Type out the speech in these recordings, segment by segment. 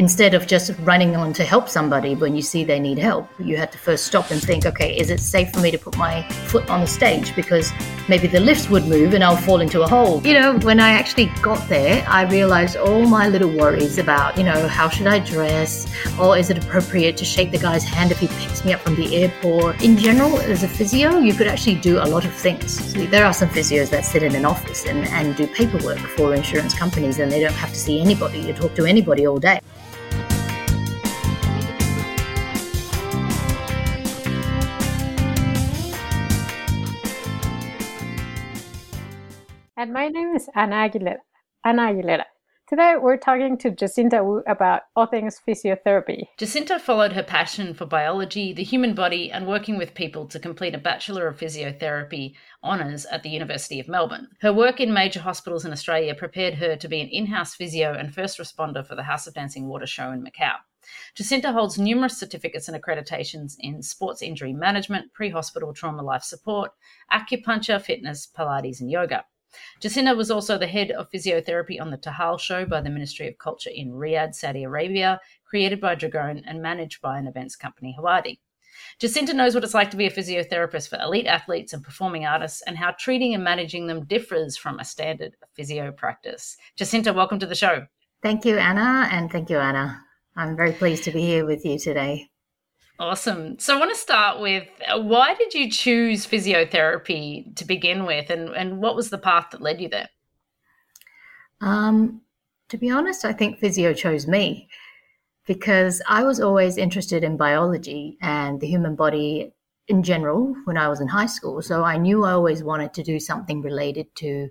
instead of just running on to help somebody when you see they need help, you had to first stop and think, okay, is it safe for me to put my foot on the stage? Because maybe the lifts would move and I'll fall into a hole. You know, when I actually got there, I realized all my little worries about, you know, how should I dress? Or is it appropriate to shake the guy's hand if he picks me up from the airport? In general, as a physio, you could actually do a lot of things. There are some physios that sit in an office and, and do paperwork for insurance companies and they don't have to see anybody or talk to anybody all day. And my name is Ana Aguilera. Ana Aguilera. Today we're talking to Jacinta Wu about all things physiotherapy. Jacinta followed her passion for biology, the human body, and working with people to complete a Bachelor of Physiotherapy honours at the University of Melbourne. Her work in major hospitals in Australia prepared her to be an in house physio and first responder for the House of Dancing Water Show in Macau. Jacinta holds numerous certificates and accreditations in sports injury management, pre hospital trauma life support, acupuncture, fitness, Pilates, and yoga. Jacinta was also the head of physiotherapy on the Terhal show by the Ministry of Culture in Riyadh, Saudi Arabia, created by Dragone and managed by an events company, Hwadi. Jacinta knows what it's like to be a physiotherapist for elite athletes and performing artists and how treating and managing them differs from a standard physio practice. Jacinta, welcome to the show. Thank you, Anna, and thank you, Anna. I'm very pleased to be here with you today. Awesome. So I want to start with uh, why did you choose physiotherapy to begin with, and, and what was the path that led you there? Um, to be honest, I think physio chose me because I was always interested in biology and the human body in general when I was in high school. So I knew I always wanted to do something related to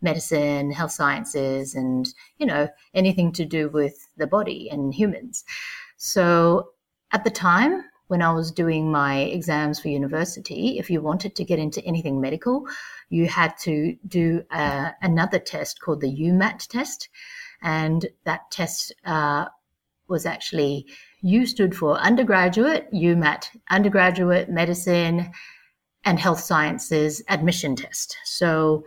medicine, health sciences, and you know anything to do with the body and humans. So at the time, when I was doing my exams for university, if you wanted to get into anything medical, you had to do uh, another test called the UMAT test. And that test uh, was actually U stood for undergraduate, UMAT, undergraduate medicine and health sciences admission test. So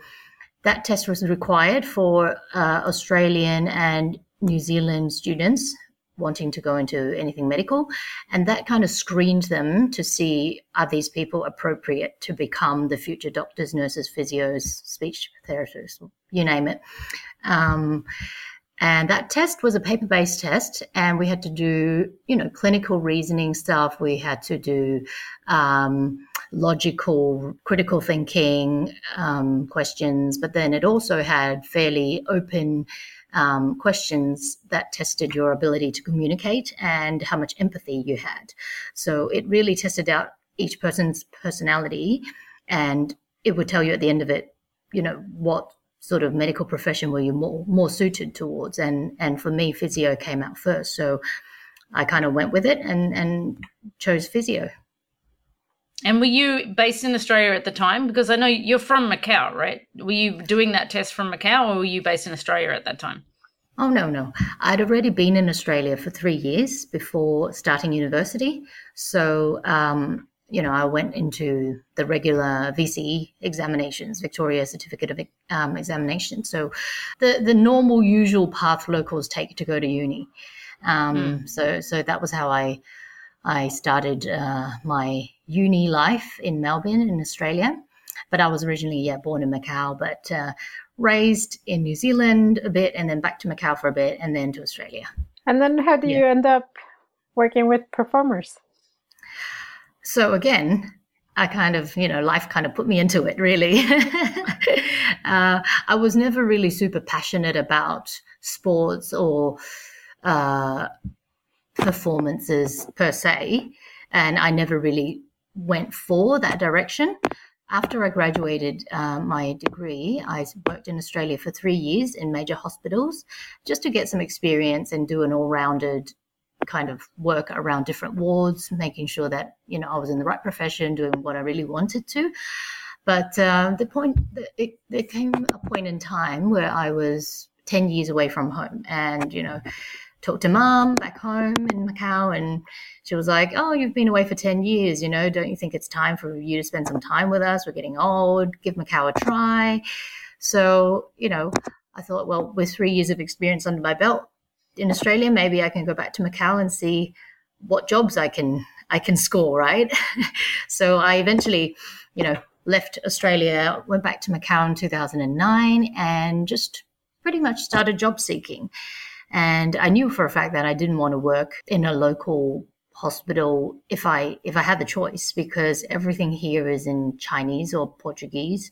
that test was required for uh, Australian and New Zealand students wanting to go into anything medical. And that kind of screened them to see are these people appropriate to become the future doctors, nurses, physios, speech therapists, you name it. Um, and that test was a paper based test, and we had to do, you know, clinical reasoning stuff. We had to do um, logical, critical thinking um, questions, but then it also had fairly open um, questions that tested your ability to communicate and how much empathy you had. So it really tested out each person's personality, and it would tell you at the end of it, you know, what sort of medical profession were you more more suited towards. And and for me, physio came out first, so I kind of went with it and and chose physio. And were you based in Australia at the time? Because I know you're from Macau, right? Were you doing that test from Macau or were you based in Australia at that time? Oh, no, no. I'd already been in Australia for three years before starting university. So, um, you know, I went into the regular VCE examinations, Victoria Certificate of um, Examination. So, the, the normal, usual path locals take to go to uni. Um, mm. So, so that was how I I started uh, my uni life in Melbourne, in Australia. But I was originally, yeah, born in Macau, but uh, raised in New Zealand a bit, and then back to Macau for a bit, and then to Australia. And then how do yeah. you end up working with performers? So again, I kind of, you know, life kind of put me into it, really. uh, I was never really super passionate about sports or uh, performances per se. And I never really went for that direction. After I graduated uh, my degree, I worked in Australia for three years in major hospitals just to get some experience and do an all rounded kind of work around different wards, making sure that, you know, I was in the right profession, doing what I really wanted to. But uh, the point, it, there came a point in time where I was 10 years away from home and, you know, talked to mom back home in Macau, and she was like, "Oh, you've been away for ten years. You know, don't you think it's time for you to spend some time with us? We're getting old. Give Macau a try." So, you know, I thought, well, with three years of experience under my belt, in Australia, maybe I can go back to Macau and see what jobs I can I can score, right? so I eventually, you know, left Australia, went back to Macau in 2009, and just pretty much started job seeking. And I knew for a fact that I didn't want to work in a local hospital if I if I had the choice because everything here is in Chinese or Portuguese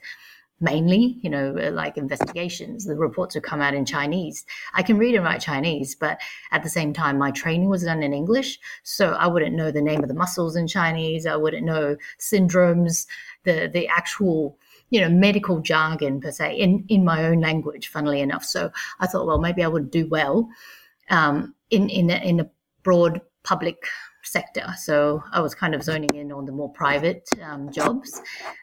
mainly, you know, uh, like investigations. The reports would come out in Chinese. I can read and write Chinese, but at the same time, my training was done in English. So I wouldn't know the name of the muscles in Chinese. I wouldn't know syndromes, the, the actual, you know, medical jargon per se in, in my own language, funnily enough. So I thought, well, maybe I would do well um, in, in, a, in a broad public sector. So I was kind of zoning in on the more private um, jobs.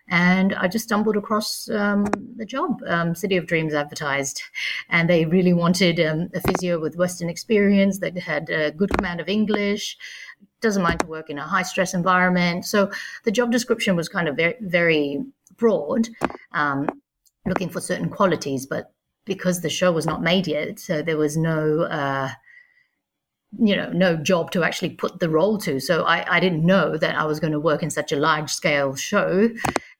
And I just stumbled across um, the job. Um, City of Dreams advertised, and they really wanted um, a physio with Western experience that had a good command of English. Doesn't mind to work in a high stress environment. So the job description was kind of very, very broad, um, looking for certain qualities. But because the show was not made yet, so there was no uh, you know no job to actually put the role to so I, I didn't know that i was going to work in such a large scale show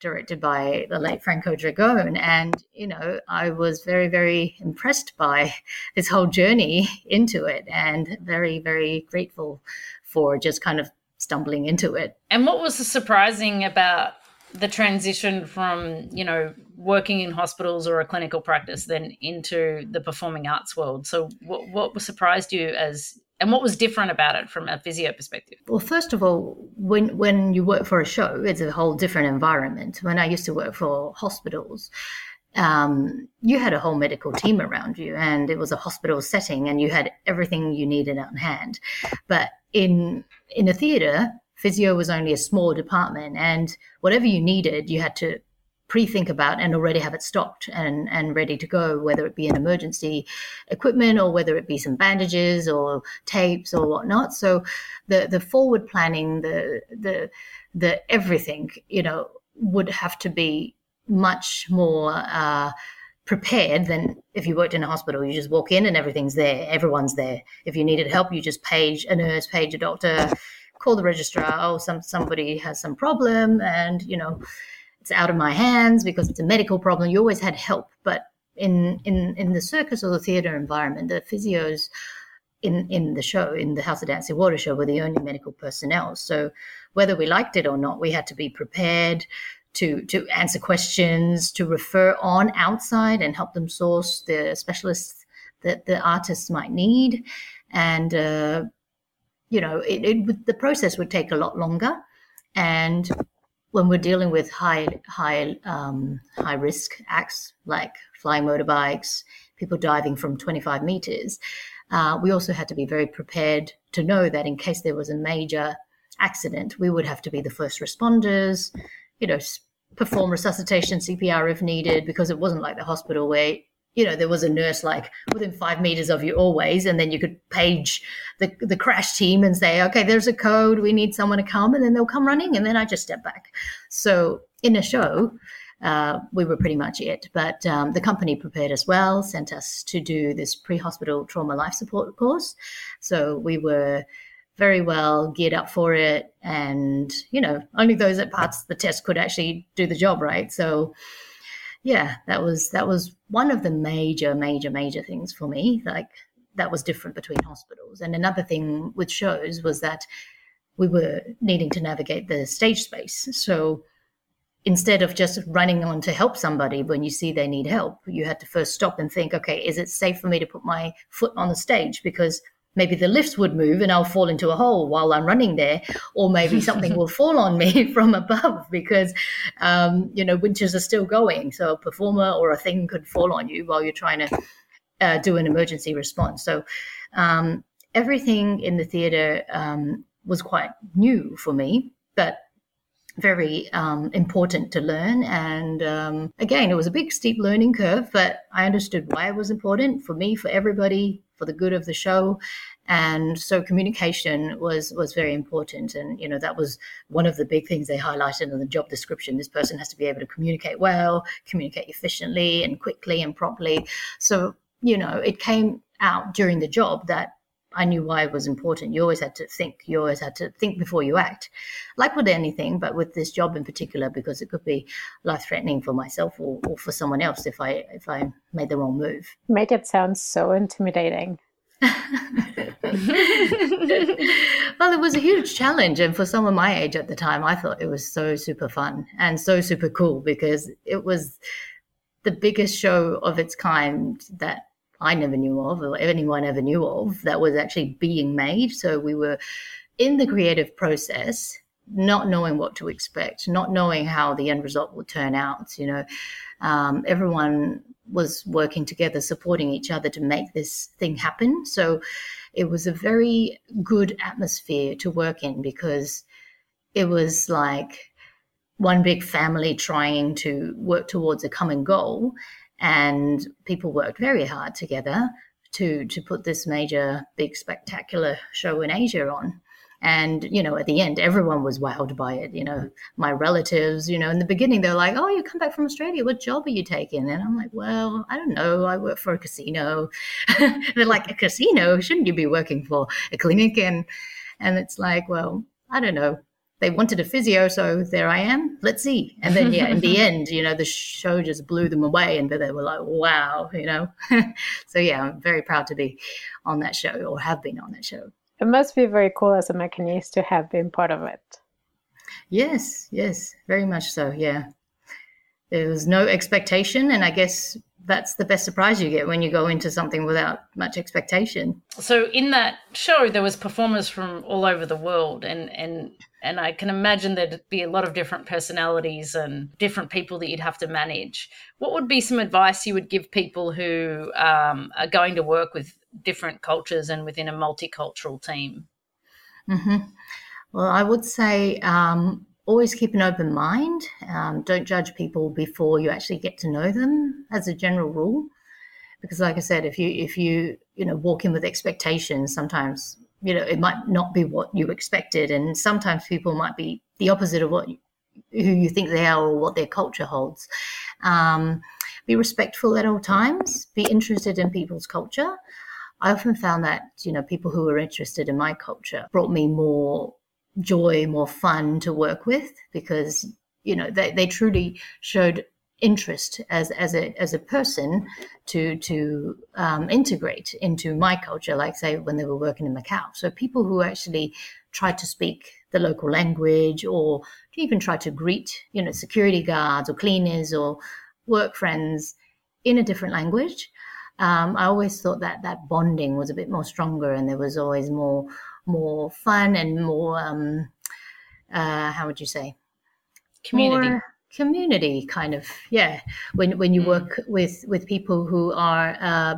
directed by the late franco dragone and you know i was very very impressed by this whole journey into it and very very grateful for just kind of stumbling into it and what was surprising about the transition from you know working in hospitals or a clinical practice then into the performing arts world so what, what surprised you as and what was different about it from a physio perspective? Well, first of all, when when you work for a show, it's a whole different environment. When I used to work for hospitals, um, you had a whole medical team around you, and it was a hospital setting, and you had everything you needed on hand. But in in a theater, physio was only a small department, and whatever you needed, you had to pre-think about and already have it stocked and, and ready to go, whether it be an emergency equipment or whether it be some bandages or tapes or whatnot. So the the forward planning, the the the everything, you know, would have to be much more uh, prepared than if you worked in a hospital. You just walk in and everything's there. Everyone's there. If you needed help, you just page a nurse, page a doctor, call the registrar. Oh, some somebody has some problem, and you know it's out of my hands because it's a medical problem. You always had help, but in in in the circus or the theater environment, the physios in in the show, in the House of Dancing Water show, were the only medical personnel. So whether we liked it or not, we had to be prepared to to answer questions, to refer on outside and help them source the specialists that the artists might need, and uh, you know, it, it the process would take a lot longer, and when we're dealing with high high um, high risk acts like flying motorbikes, people diving from 25 meters, uh, we also had to be very prepared to know that in case there was a major accident, we would have to be the first responders, you know, perform resuscitation, CPR if needed, because it wasn't like the hospital where you know, there was a nurse like within five meters of you always, and then you could page the the crash team and say, okay, there's a code, we need someone to come, and then they'll come running, and then I just step back. So in a show, uh, we were pretty much it. But um, the company prepared us well, sent us to do this pre-hospital trauma life support course. So we were very well geared up for it, and you know, only those that passed the test could actually do the job, right? So yeah, that was that was one of the major, major, major things for me. Like that was different between hospitals. And another thing with shows was that we were needing to navigate the stage space. So instead of just running on to help somebody when you see they need help, you had to first stop and think, okay, is it safe for me to put my foot on the stage? Because maybe the lifts would move and I'll fall into a hole while I'm running there, or maybe something will fall on me from above because, um, you know, winters are still going. So a performer or a thing could fall on you while you're trying to uh, do an emergency response. So um, everything in the theatre um, was quite new for me, but very um, important to learn. And um, again, it was a big, steep learning curve, but I understood why it was important for me, for everybody, for the good of the show. And so communication was was very important. And you know, that was one of the big things they highlighted in the job description. This person has to be able to communicate well, communicate efficiently and quickly and properly. So, you know, it came out during the job that I knew why it was important. You always had to think. You always had to think before you act, like with anything, but with this job in particular, because it could be life threatening for myself or, or for someone else if I if I made the wrong move. Make it sound so intimidating. well, it was a huge challenge. And for someone my age at the time, I thought it was so super fun and so super cool because it was the biggest show of its kind that I never knew of or anyone ever knew of that was actually being made. So we were in the creative process, not knowing what to expect, not knowing how the end result would turn out. You know, um, everyone was working together, supporting each other to make this thing happen. So it was a very good atmosphere to work in because it was like one big family trying to work towards a common goal. And people worked very hard together to, to put this major, big, spectacular show in Asia on. And, you know, at the end, everyone was wowed by it. You know, my relatives, you know, in the beginning, they're like, oh, you come back from Australia. What job are you taking? And I'm like, well, I don't know. I work for a casino. they're like, a casino? Shouldn't you be working for a clinic? And, and it's like, well, I don't know. They wanted a physio, so there I am. Let's see. And then, yeah, in the end, you know, the show just blew them away, and they were like, "Wow," you know. so yeah, I'm very proud to be on that show or have been on that show. It must be very cool as a Macanese to have been part of it. Yes, yes, very much so. Yeah. There was no expectation, and I guess that's the best surprise you get when you go into something without much expectation. So in that show there was performers from all over the world and and and I can imagine there'd be a lot of different personalities and different people that you'd have to manage. What would be some advice you would give people who um, are going to work with different cultures and within a multicultural team? Mm-hmm. Well, I would say um, always keep an open mind. Um, don't judge people before you actually get to know them, as a general rule. Because, like I said, if you if you you know walk in with expectations, sometimes you know it might not be what you expected, and sometimes people might be the opposite of what you, who you think they are or what their culture holds. Um, be respectful at all times. Be interested in people's culture. I often found that, you know, people who were interested in my culture brought me more joy, more fun to work with because, you know, they, they truly showed interest as, as a as a person to to um, integrate into my culture, like say when they were working in Macau. So people who actually tried to speak the local language or even try to greet, you know, security guards or cleaners or work friends in a different language um, I always thought that that bonding was a bit more stronger, and there was always more more fun and more um, uh, how would you say community more community kind of yeah when when you mm. work with with people who are uh,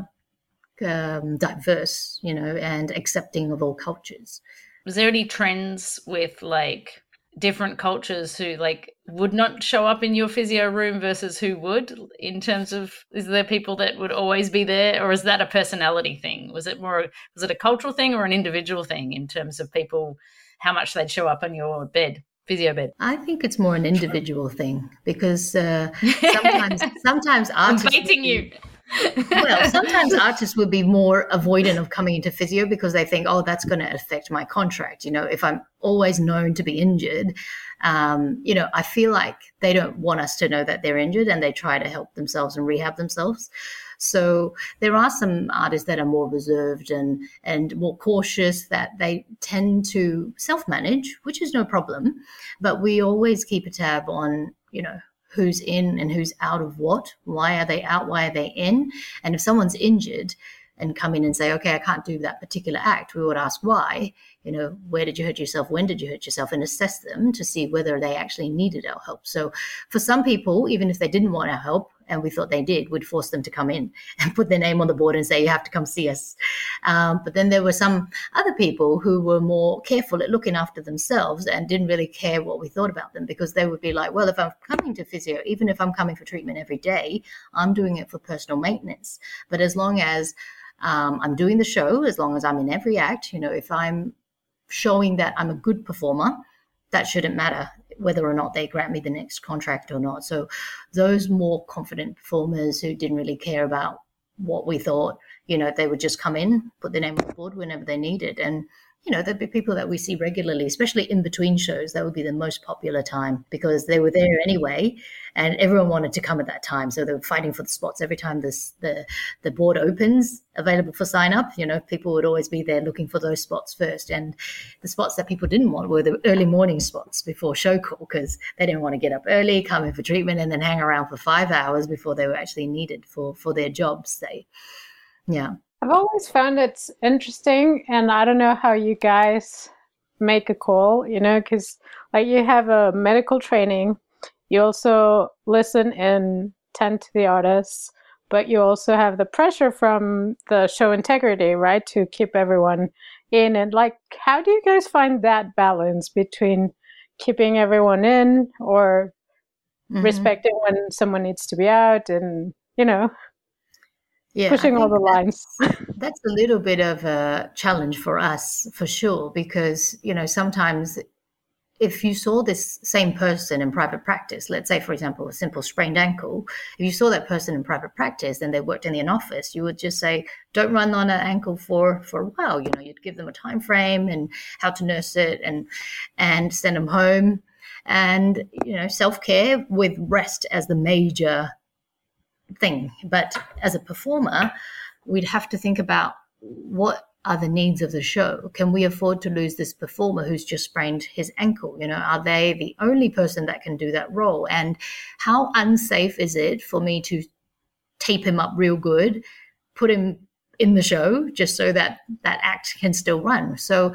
um, diverse you know and accepting of all cultures. Was there any trends with like different cultures who like would not show up in your physio room versus who would in terms of is there people that would always be there or is that a personality thing? Was it more was it a cultural thing or an individual thing in terms of people how much they'd show up on your bed physio bed i think it's more an individual thing because uh, sometimes sometimes i'm baiting you well, sometimes artists would be more avoidant of coming into physio because they think, oh, that's going to affect my contract. You know, if I'm always known to be injured, um, you know, I feel like they don't want us to know that they're injured and they try to help themselves and rehab themselves. So there are some artists that are more reserved and and more cautious that they tend to self manage, which is no problem. But we always keep a tab on, you know, who's in and who's out of what. Why are they out? Why are they in? And if someone's injured and come in and say, okay, I can't do that particular act, we would ask why. You know, where did you hurt yourself? When did you hurt yourself? And assess them to see whether they actually needed our help. So for some people, even if they didn't want our help, and we thought they did, would force them to come in and put their name on the board and say, you have to come see us. Um, but then there were some other people who were more careful at looking after themselves and didn't really care what we thought about them because they would be like, well, if I'm coming to physio, even if I'm coming for treatment every day, I'm doing it for personal maintenance. But as long as um, I'm doing the show, as long as I'm in every act, you know, if I'm showing that I'm a good performer, that shouldn't matter whether or not they grant me the next contract or not. So those more confident performers who didn't really care about what we thought. You know, they would just come in, put their name on the board whenever they needed, and you know, there'd be people that we see regularly, especially in between shows. That would be the most popular time because they were there anyway, and everyone wanted to come at that time. So they were fighting for the spots every time this the the board opens, available for sign up. You know, people would always be there looking for those spots first, and the spots that people didn't want were the early morning spots before show call because they didn't want to get up early, come in for treatment, and then hang around for five hours before they were actually needed for for their jobs. They, yeah. I've always found it interesting, and I don't know how you guys make a call, you know, because like you have a medical training, you also listen and tend to the artists, but you also have the pressure from the show integrity, right, to keep everyone in. And like, how do you guys find that balance between keeping everyone in or mm-hmm. respecting when someone needs to be out and, you know? Yeah, pushing all the lines. that's a little bit of a challenge for us, for sure, because you know sometimes if you saw this same person in private practice, let's say, for example, a simple sprained ankle, if you saw that person in private practice and they worked in the office, you would just say, "Don't run on an ankle for for a while." You know, you'd give them a time frame and how to nurse it, and and send them home, and you know, self care with rest as the major thing. But as a performer, we'd have to think about what are the needs of the show? Can we afford to lose this performer who's just sprained his ankle? You know, are they the only person that can do that role? And how unsafe is it for me to tape him up real good, put him in the show just so that that act can still run? So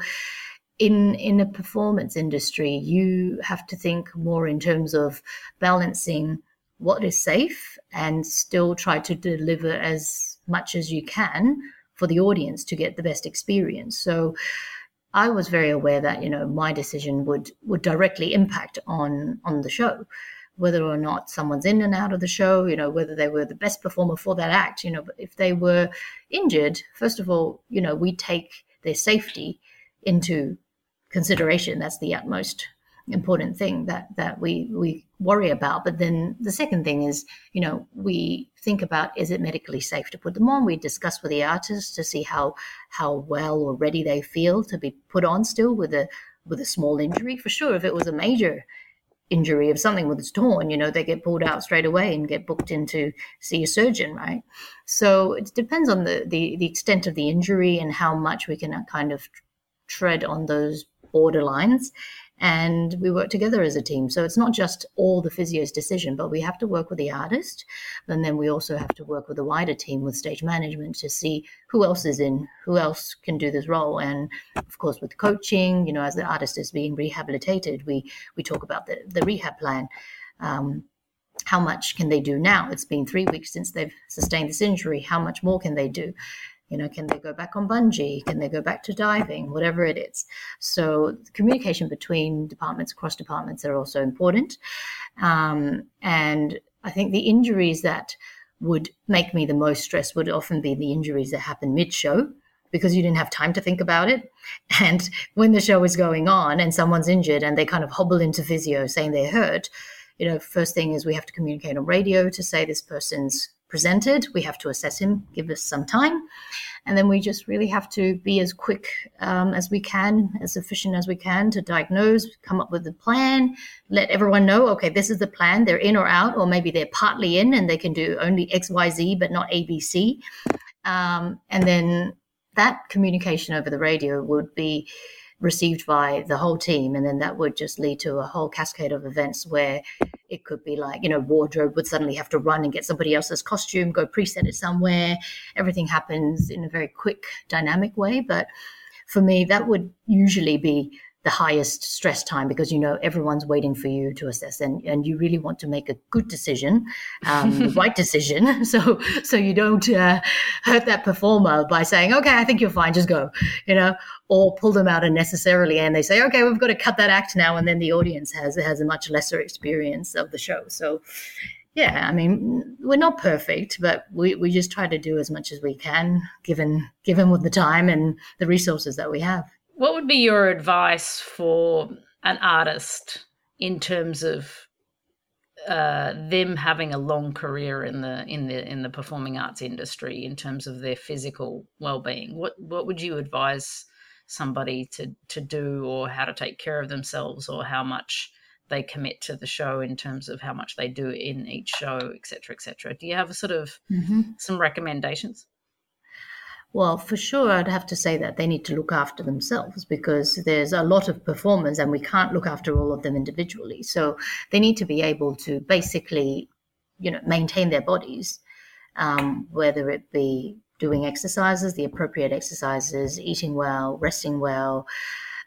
in in a performance industry, you have to think more in terms of balancing what is safe and still try to deliver as much as you can for the audience to get the best experience. So I was very aware that you know my decision would would directly impact on on the show whether or not someone's in and out of the show, you know, whether they were the best performer for that act, you know, if they were injured, first of all, you know, we take their safety into consideration. That's the utmost important thing that that we we worry about. But then the second thing is, you know, we think about is it medically safe to put them on? We discuss with the artists to see how how well or ready they feel to be put on still with a with a small injury. For sure, if it was a major injury of something was torn, you know, they get pulled out straight away and get booked in to see a surgeon, right? So it depends on the the, the extent of the injury and how much we can kind of tread on those borderlines and we work together as a team. So it's not just all the physio's decision, but we have to work with the artist, and then we also have to work with the wider team with stage management to see who else is in, who else can do this role, and of course with coaching. You know, as the artist is being rehabilitated, we we talk about the the rehab plan. Um, how much can they do now? It's been three weeks since they've sustained this injury. How much more can they do? You know can they go back on bungee? Can they go back to diving? Whatever it is. So communication between departments across departments are also important. Um, and i think the injuries that would make me the most stressed would often be the injuries that happen mid-show because you didn't have time to think about it. And when the show is going on and someone's injured and they kind of hobble into physio saying they're hurt you know first thing is we have to communicate on radio to say this person's presented. We have to assess him, give us some time. And then we just really have to be as quick um, as we can, as efficient as we can to diagnose, come up with a plan, let everyone know, okay, this is the plan. They're in or out, or maybe they're partly in and they can do only X, Y, Z, but not A, B, C. Um, and then that communication over the radio would be received by the whole team. And then that would just lead to a whole cascade of events where it could be like, you know, wardrobe would suddenly have to run and get somebody else's costume, go preset it somewhere. Everything happens in a very quick, dynamic way. But for me, that would usually be the highest stress time because you know everyone's waiting for you to assess and, and you really want to make a good decision um, the right decision. So so you don't uh, hurt that performer by saying okay i think you're fine just go you know or pull them out unnecessarily and they say okay we've got to cut that act now and then the audience has has a much lesser experience of the show. So yeah i mean we're not perfect but we, we just try to do as much as we can given given with the time and the resources that we have what would be your advice for an artist in terms of uh, them having a long career in the in the in the performing arts industry in terms of their physical well-being? What what would you advise somebody to to do or how to take care of themselves or how much they commit to the show in terms of how much they do in each show etc etc do you have a sort of mm-hmm. some recommendations well, for sure, I'd have to say that they need to look after themselves because there's a lot of performers and we can't look after all of them individually. So they need to be able to basically, you know, maintain their bodies, um, whether it be doing exercises, the appropriate exercises, eating well, resting well.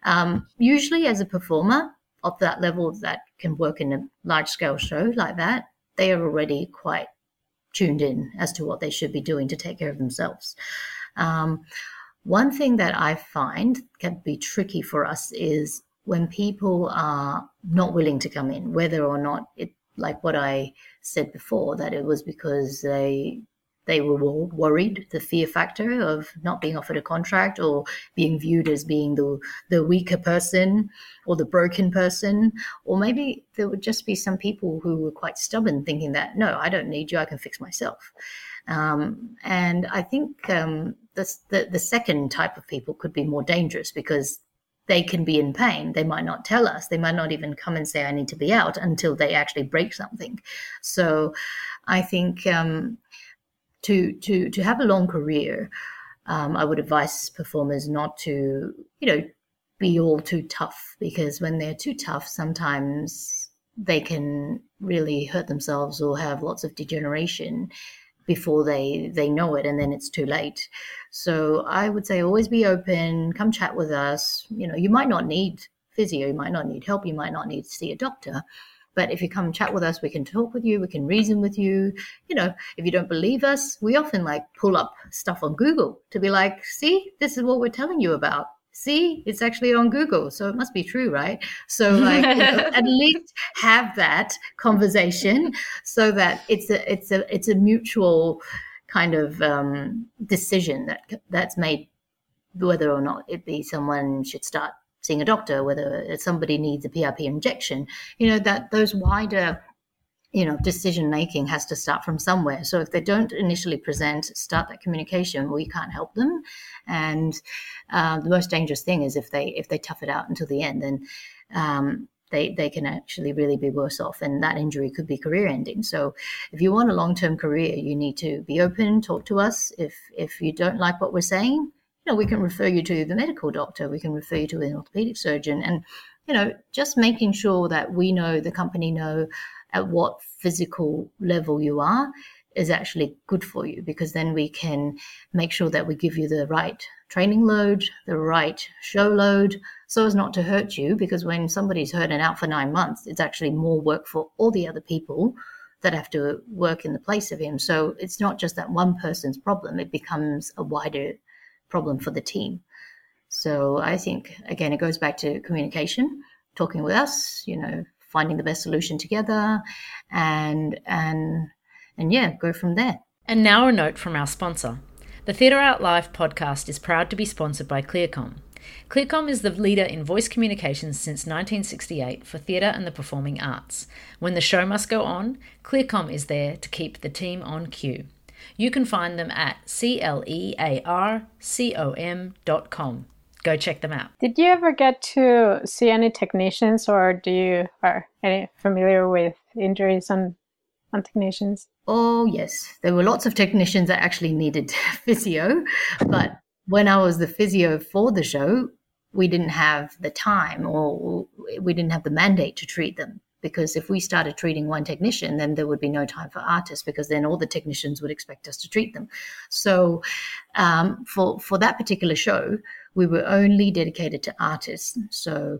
Um, usually, as a performer of that level that can work in a large scale show like that, they are already quite tuned in as to what they should be doing to take care of themselves. Um, one thing that I find can be tricky for us is when people are not willing to come in, whether or not it, like what I said before, that it was because they they were worried, the fear factor of not being offered a contract or being viewed as being the the weaker person or the broken person, or maybe there would just be some people who were quite stubborn, thinking that no, I don't need you, I can fix myself. Um, and I think um, the, the, the second type of people could be more dangerous because they can be in pain. They might not tell us. They might not even come and say, I need to be out until they actually break something. So I think um, to, to, to have a long career, um, I would advise performers not to, you know, be all too tough because when they're too tough, sometimes they can really hurt themselves or have lots of degeneration before they they know it and then it's too late. So i would say always be open come chat with us. You know you might not need physio you might not need help you might not need to see a doctor but if you come chat with us we can talk with you we can reason with you. You know if you don't believe us we often like pull up stuff on google to be like see this is what we're telling you about see it's actually on google so it must be true right? So like you know, at least have that conversation so that it's a it's a it's a mutual kind of um, decision that that's made whether or not it be someone should start seeing a doctor whether somebody needs a prp injection. You know that those wider you know decision making has to start from somewhere. So if they don't initially present start that communication we can't help them. And uh, the most dangerous thing is if they if they tough it out until the end then um, they they can actually really be worse off and that injury could be career ending. So if you want a long-term career you need to be open talk to us. If if you don't like what we're saying you know we can refer you to the medical doctor. We can refer you to an orthopedic surgeon. And you know just making sure that we know the company know at what physical level you are is actually good for you because then we can make sure that we give you the right training load, the right show load, so as not to hurt you. Because when somebody's hurt and out for nine months, it's actually more work for all the other people that have to work in the place of him. So it's not just that one person's problem, it becomes a wider problem for the team. So I think, again, it goes back to communication, talking with us, you know, finding the best solution together and and and yeah go from there. And now a note from our sponsor. The TheatreArtLife podcast is proud to be sponsored by Clear-Com. Clear-Com is the leader in voice communications since 1968 for theatre and the performing arts. When the show must go on Clear-Com is there to keep the team on cue. You can find them at c-l-e-a-r-c-o-m.com go check them out. Did you ever get to see any technicians, or do you are any familiar with injuries on on technicians? Oh yes, there were lots of technicians that actually needed physio, but when I was the physio for the show, we didn't have the time or we didn't have the mandate to treat them because if we started treating one technician then there would be no time for artists because then all the technicians would expect us to treat them so um, for for that particular show we were only dedicated to artists. So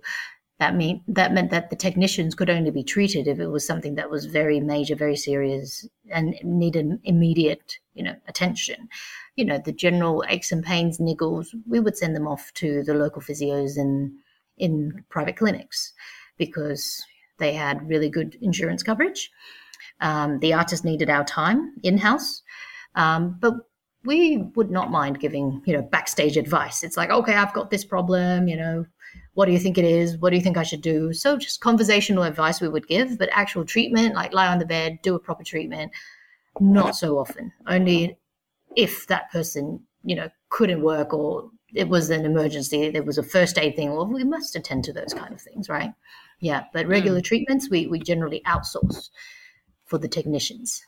that mean that meant that the technicians could only be treated if it was something that was very major, very serious, and needed immediate, you know, attention. You know, the general aches and pains, niggles, we would send them off to the local physios in in private clinics because they had really good insurance coverage. Um, the artist needed our time in house, um, but we would not mind giving, you know, backstage advice. It's like, okay, I've got this problem, you know, what do you think it is? What do you think I should do? So just conversational advice we would give, but actual treatment, like lie on the bed, do a proper treatment, not so often. Only if that person, you know, couldn't work or it was an emergency, there was a first aid thing, well, we must attend to those kind of things, right? Yeah, but regular mm. treatments we, we generally outsource for the technicians.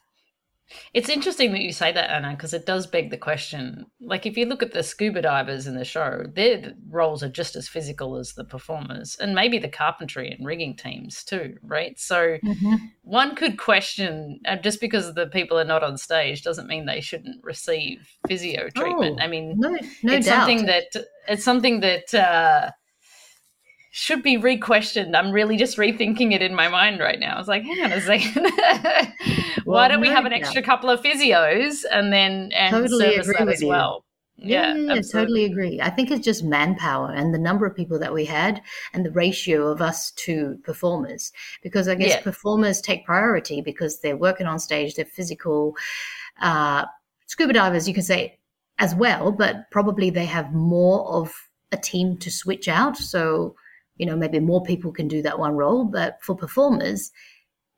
It's interesting that you say that, Anna, because it does beg the question. Like, if you look at the scuba divers in the show, their roles are just as physical as the performers, and maybe the carpentry and rigging teams too, right? So, mm-hmm. one could question uh, just because the people are not on stage doesn't mean they shouldn't receive physio treatment. Oh, I mean, no, no it's doubt. something that it's something that. Uh, should be re-questioned. I'm really just rethinking it in my mind right now. I was like, hang on a second. Why don't we have an extra couple of physios and then and totally service that as well? Yeah, yeah, yeah totally agree. I think it's just manpower and the number of people that we had and the ratio of us to performers. Because I guess yeah. performers take priority because they're working on stage, they're physical. Uh, scuba divers, you can say as well, but probably they have more of a team to switch out. So you know, maybe more people can do that one role. But for performers,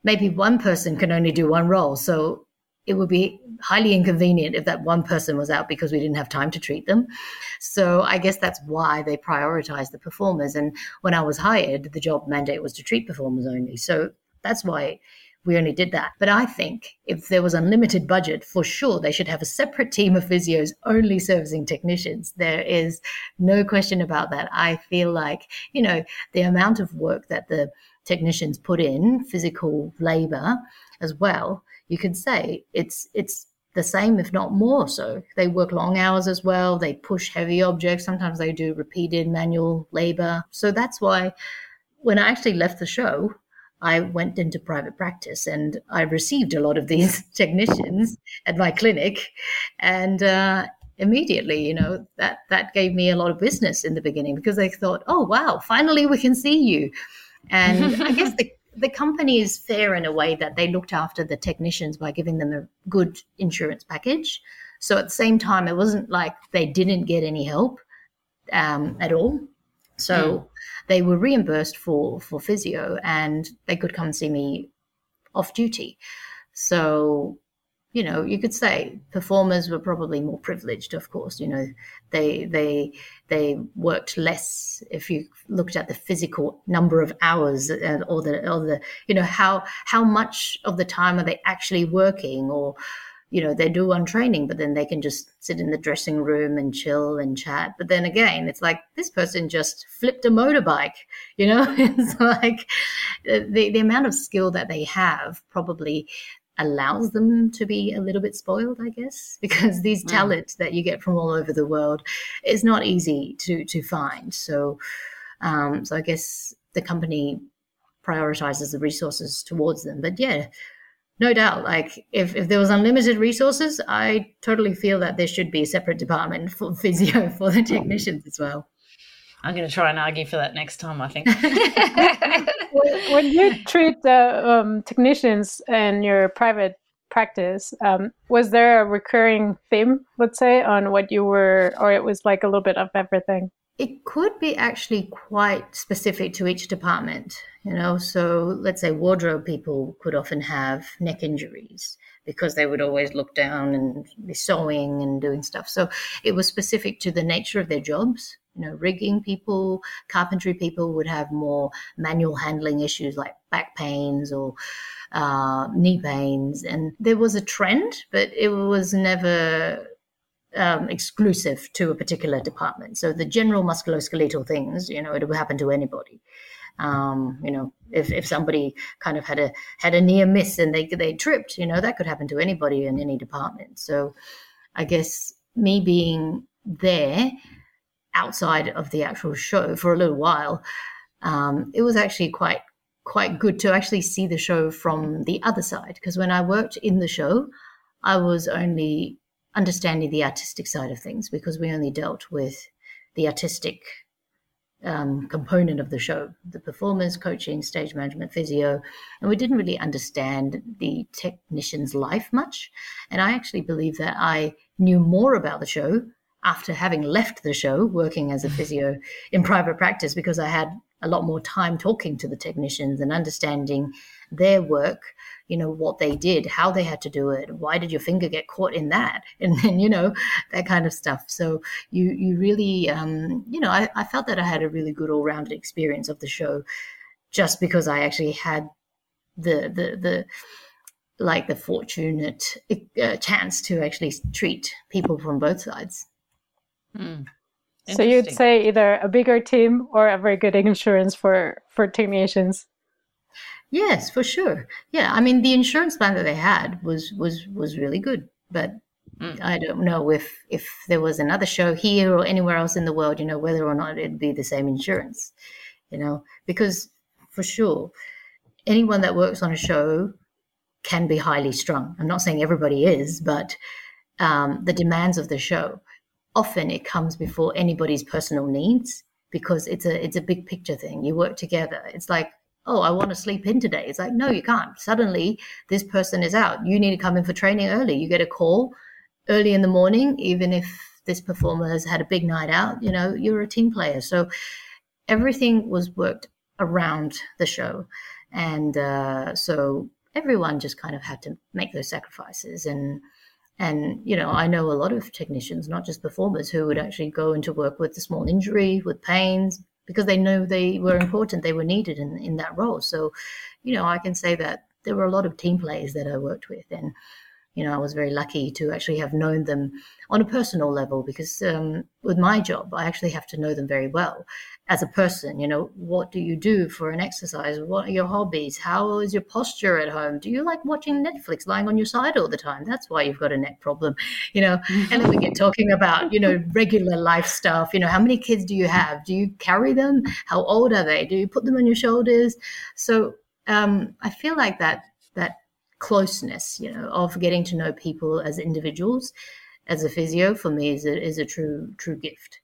maybe one person can only do one role. So it would be highly inconvenient if that one person was out because we didn't have time to treat them. So I guess that's why they prioritize the performers. And when I was hired, the job mandate was to treat performers only. So that's why we only did that. But I think if there was unlimited budget, for sure they should have a separate team of physios only servicing technicians. There is no question about that. I feel like, you know, the amount of work that the technicians put in, physical labor as well, you could say it's it's the same, if not more so. They work long hours as well. They push heavy objects. Sometimes they do repeated manual labor. So that's why when I actually left the show, I went into private practice and I received a lot of these technicians at my clinic. And uh, immediately, you know, that, that gave me a lot of business in the beginning because they thought, oh, wow, finally we can see you. And I guess the, the company is fair in a way that they looked after the technicians by giving them a good insurance package. So at the same time, it wasn't like they didn't get any help um, at all. So mm. they were reimbursed for for physio, and they could come and see me off duty. So you know, you could say performers were probably more privileged. Of course, you know, they they they worked less. If you looked at the physical number of hours, and or the or the you know how how much of the time are they actually working, or you know, they do on training, but then they can just sit in the dressing room and chill and chat. But then again, it's like this person just flipped a motorbike, you know? it's like the, the amount of skill that they have probably allows them to be a little bit spoiled, I guess, because these mm. talents that you get from all over the world is not easy to to find. So, um, so I guess the company prioritizes the resources towards them. But yeah, no doubt like if, if there was unlimited resources i totally feel that there should be a separate department for physio for the technicians as well. I'm going to try and argue for that next time i think. When you treat the um, technicians in your private practice um, was there a recurring theme let's say on what you were or it was like a little bit of everything it could be actually quite specific to each department, you know. So let's say wardrobe people could often have neck injuries because they would always look down and be sewing and doing stuff. So it was specific to the nature of their jobs. You know, rigging people, carpentry people would have more manual handling issues like back pains or uh, knee pains. And there was a trend, but it was never um, exclusive to a particular department. So the general musculoskeletal things, you know, it would happen to anybody. Um, you know, if, if somebody kind of had a had a near miss and they they tripped, you know, that could happen to anybody in any department. So I guess me being there outside of the actual show for a little while, um, it was actually quite quite good to actually see the show from the other side. Because when I worked in the show, I was only understanding the artistic side of things because we only dealt with the artistic um, component of the show the performance, coaching, stage management, physio. And we didn't really understand the technician's life much. And I actually believe that I knew more about the show after having left the show, working as a physio in private practice, because I had a lot more time talking to the technicians and understanding their work you know what they did how they had to do it why did your finger get caught in that and then you know that kind of stuff so you you really um, you know I, I felt that i had a really good all-rounded experience of the show just because i actually had the the the like the fortunate uh, chance to actually treat people from both sides mm. So you'd say either a bigger team or a very good insurance for for technicians. Yes, for sure. Yeah, I mean the insurance plan that they had was was was really good, but mm. I don't know if if there was another show here or anywhere else in the world, you know, whether or not it'd be the same insurance, you know, because for sure, anyone that works on a show can be highly strung. I'm not saying everybody is, but um, the demands of the show often it comes before anybody's personal needs because it's a it's a big picture thing. You work together. It's like, oh, I want to sleep in today. It's like, no, you can't. Suddenly, this person is out. You need to come in for training early. You get a call early in the morning, even if this performer has had a big night out. You know, you're a team player, so everything was worked around the show, and uh, so everyone just kind of had to make those sacrifices and and, you know, I know a lot of technicians, not just performers, who would actually go into work with a small injury, with pains, because they know they were important, they were needed in, in that role. So, you know, I can say that there were a lot of team players that I worked with. And, you know, I was very lucky to actually have known them on a personal level because um, with my job, I actually have to know them very well as a person. You know, what do you do for an exercise? What are your hobbies? How is your posture at home? Do you like watching Netflix lying on your side all the time? That's why you've got a neck problem, you know. And then we get talking about, you know, regular life stuff. You know, how many kids do you have? Do you carry them? How old are they? Do you put them on your shoulders? So um, I feel like that that closeness, you know, of getting to know people as individuals, as a physio, for me is a, is a true true gift.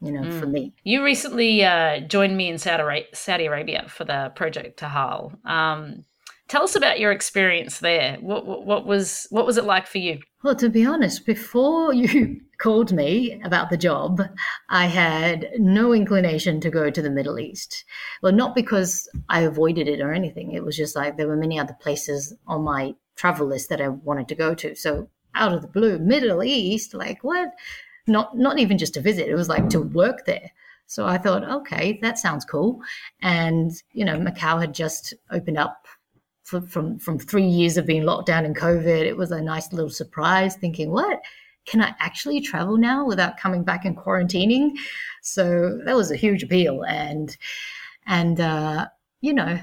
You know, mm. for me. You recently uh, joined me in Saudi, Saudi Arabia for the project Terhal. Um, tell us about your experience there. What, what, what was what was it like for you? Well, to be honest, before you called me about the job, I had no inclination to go to the Middle East. Well, not because I avoided it or anything. It was just like there were many other places on my travel list that I wanted to go to. So out of the blue, Middle East, like what? Not not even just to visit. It was like to work there. So I thought, okay, that sounds cool. And you know, Macau had just opened up from from three years of being locked down in COVID. It was a nice little surprise. Thinking, what? Can I actually travel now without coming back and quarantining? So that was a huge appeal, and and uh, you know,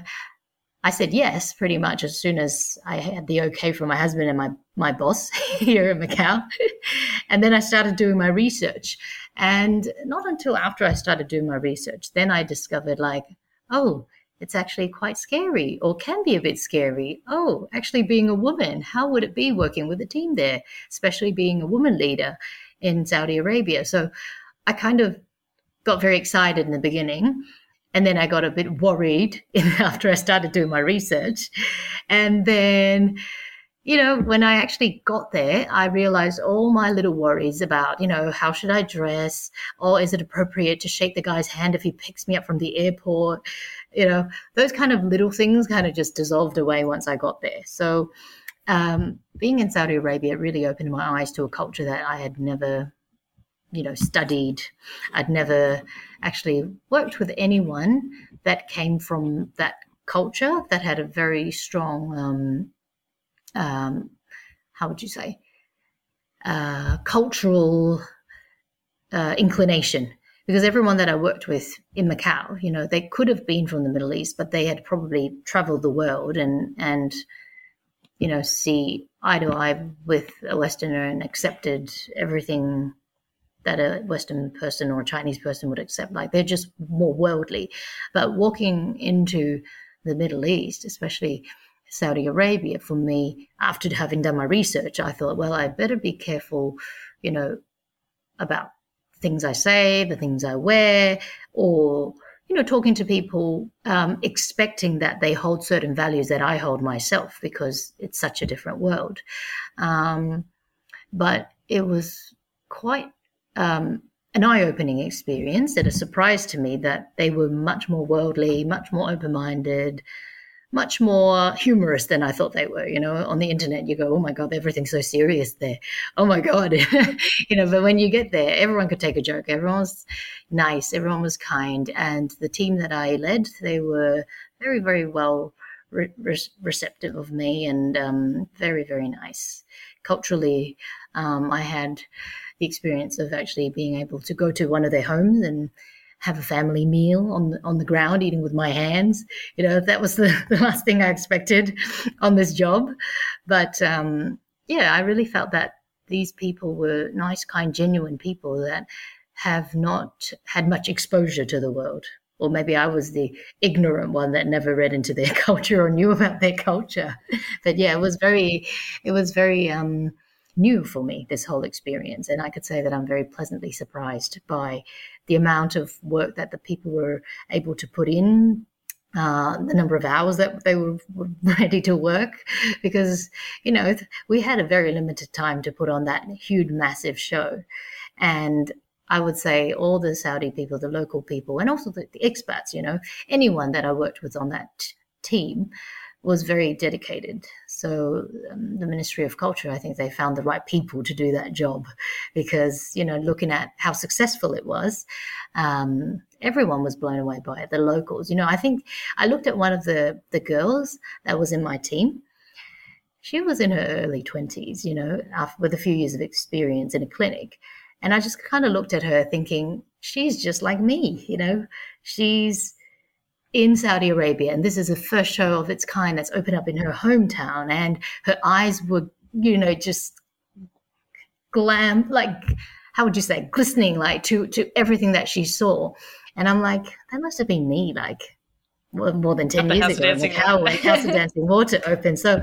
I said yes pretty much as soon as I had the okay from my husband and my my boss here in Macau. and then I started doing my research. And not until after I started doing my research, then I discovered like, oh, it's actually quite scary or can be a bit scary. Oh, actually, being a woman, how would it be working with a team there, especially being a woman leader in Saudi Arabia? So I kind of got very excited in the beginning. And then I got a bit worried after I started doing my research. And then you know, when I actually got there, I realized all my little worries about, you know, how should I dress? Or is it appropriate to shake the guy's hand if he picks me up from the airport? You know, those kind of little things kind of just dissolved away once I got there. So, um, being in Saudi Arabia really opened my eyes to a culture that I had never, you know, studied. I'd never actually worked with anyone that came from that culture that had a very strong, um, um, how would you say, uh, cultural uh, inclination. Because everyone that I worked with in Macau, you know, they could have been from the Middle East, but they had probably traveled the world and and you know see eye to eye with a Westerner and accepted everything that a Western person or a Chinese person would accept. Like they're just more worldly. But walking into the Middle East, especially Saudi Arabia, for me, after having done my research, I thought, well, I better be careful, you know, about things I say, the things I wear, or you know, talking to people, um, expecting that they hold certain values that I hold myself because it's such a different world. Um, but it was quite um, an eye opening experience and a surprise to me that they were much more worldly, much more open minded, much more humorous than I thought they were. You know, on the internet, you go, oh my God, everything's so serious there. Oh my God. you know, but when you get there, everyone could take a joke. Everyone was nice. Everyone was kind. And the team that I led, they were very, very well re- receptive of me and um, very, very nice. Culturally, um, I had the experience of actually being able to go to one of their homes and have a family meal on the, on the ground, eating with my hands. You know, that was the, the last thing I expected on this job. But um, yeah, I really felt that these people were nice, kind, genuine people that have not had much exposure to the world. Or maybe I was the ignorant one that never read into their culture or knew about their culture. But yeah, it was very, it was very um, new for me, this whole experience. And I could say that I'm very pleasantly surprised by the amount of work that the people were able to put in uh, the number of hours that they were, ready to work because you know we had a very limited time to put on that huge massive show and i would say all the saudi people the local people and also the, the expats you know anyone that i worked with on that team was very dedicated. So um, the Ministry of Culture, I think they found the right people to do that job, because you know, looking at how successful it was, um, everyone was blown away by it. The locals, you know, I think I looked at one of the the girls that was in my team. She was in her early twenties, you know, with a few years of experience in a clinic, and I just kind of looked at her thinking, she's just like me, you know, she's in Saudi Arabia, and this is the first show of its kind that's opened up in her hometown, and her eyes were, you know, just glam, like how would you say, glistening, like to to everything that she saw, and I'm like, that must have been me, like more than 10 years ago when Cow House of Dancing Water opened. So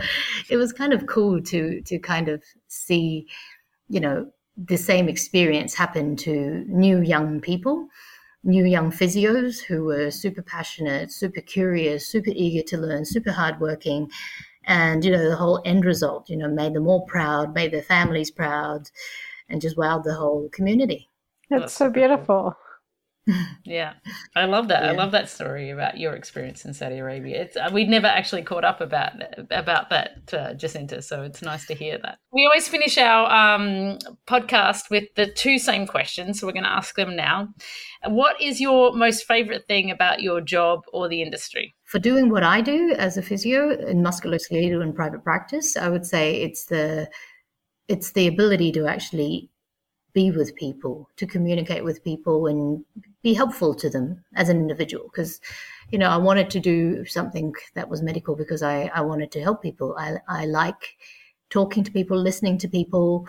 it was kind of cool to to kind of see, you know, the same experience happen to new young people new young physios who were super passionate, super curious, super eager to learn, super hardworking. And, you know, the whole end result, you know, made them all proud, made their families proud, and just wowed the whole community. That's so beautiful. Yeah, I love that. Yeah. I love that story about your experience in Saudi Arabia. It's uh, we'd never actually caught up about about that, uh, Jacinta. So it's nice to hear that. We always finish our um, podcast with the two same questions, so we're going to ask them now. What is your most favorite thing about your job or the industry? For doing what I do as a physio in musculoskeletal and private practice, I would say it's the it's the ability to actually be with people, to communicate with people and be helpful to them as an individual. Because, you know, I wanted to do something that was medical because I, I wanted to help people. I, I like talking to people, listening to people.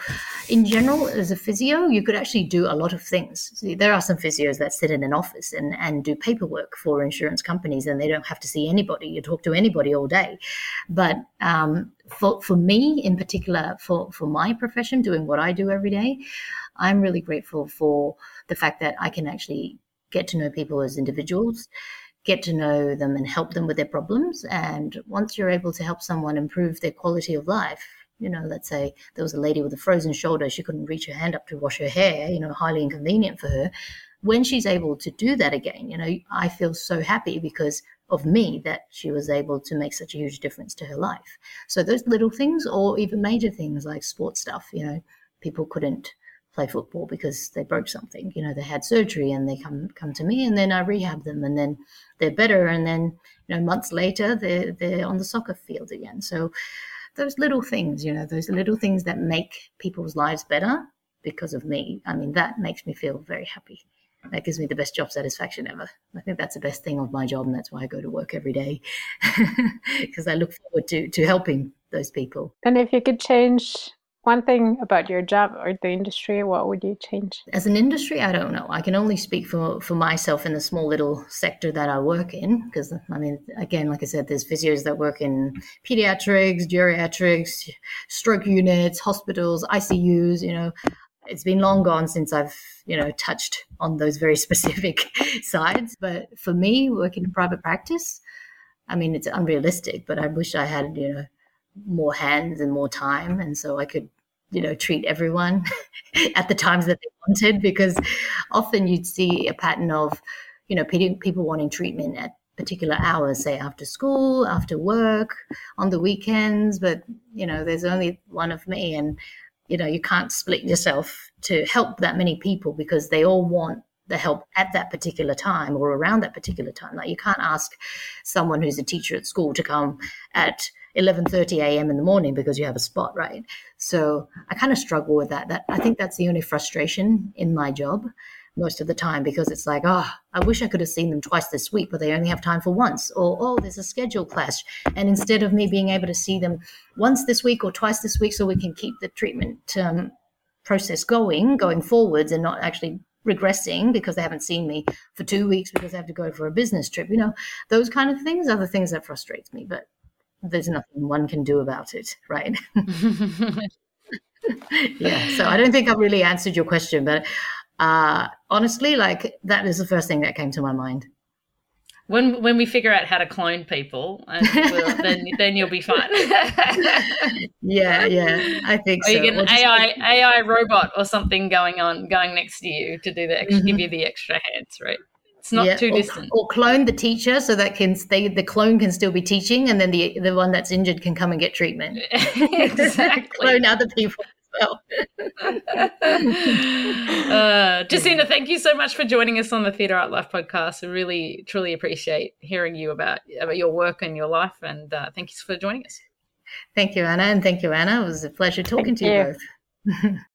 In general, as a physio, you could actually do a lot of things. See, there are some physios that sit in an office and, and do paperwork for insurance companies and they don't have to see anybody. You talk to anybody all day. But um, for, for me in particular, for, for my profession, doing what I do every day, I'm really grateful for the fact that I can actually get to know people as individuals get to know them and help them with their problems. And once you're able to help someone improve their quality of life, you know, let's say there was a lady with a frozen shoulder, she couldn't reach her hand up to wash her hair, you know, highly inconvenient for her. When she's able to do that again, you know, I feel so happy because of me that she was able to make such a huge difference to her life. So those little things, or even major things like sports stuff, you know, people couldn't play football because they broke something. You know, they had surgery and they come come to me, and then I rehab them, and then they're better, and then you know months later they're they're on the soccer field again. So those little things, you know, those little things that make people's lives better because of me. I mean, that makes me feel very happy. That gives me the best job satisfaction ever. I think that's the best thing of my job, and that's why I go to work every day because I look forward to to helping those people. And if you could change one thing about your job or the industry, what would you change? As an industry, I don't know. I can only speak for, for myself in the small little sector that I work in. Because, I mean, again, like I said, there's physios that work in pediatrics, geriatrics, stroke units, hospitals, ICUs, you know. it's been long gone since I've, you know, touched on those very specific sides. But for me, working in private practice, I mean, it's unrealistic, but I wish I had, you know, more hands and more time. And so I could, you know, treat everyone at the times that they wanted, because often you'd see a pattern of, you know, people wanting treatment at particular hours, say after school, after work, on the weekends. But, you know, there's only one of me. And, you know, you can't split yourself to help that many people because they all want the help at that particular time or around that particular time. Like you can't ask someone who's a teacher at school to come at 11:30 a.m. in the morning because you have a spot, right? So I kind of struggle with that. That I think that's the only frustration in my job most of the time because it's like, oh, I wish I could have seen them twice this week, but they only have time for once. Or, oh, there's a schedule clash. And instead of me being able to see them once this week or twice this week so we can keep the treatment um, process going, going forwards and not actually regressing because they haven't seen me for two weeks because they have to go for a business trip. You know, those kind of things are the things that frustrates me, but there's nothing one can do about it, right? yeah. So I don't think I've really answered your question, but uh, honestly, like that is the first thing that came to my mind when when we figure out how to clone people, we'll, then then you'll be fine. yeah, yeah, I think or so. You get an AI AI robot or something going on going next to you to do the extra, mm-hmm. give you the extra hands, right? It's not yeah, too or, distant. Or clone the teacher so that can stay. The clone can still be teaching, and then the the one that's injured can come and get treatment. exactly. clone other people well. uh, Jacinta, thank you so much for joining us on the TheatreArtLife podcast. I really, truly appreciate hearing you about, about your work and your life. And uh, thank you for joining us. Thank you, Anna. And thank you, Anna. It was a pleasure talking thank to you, you both.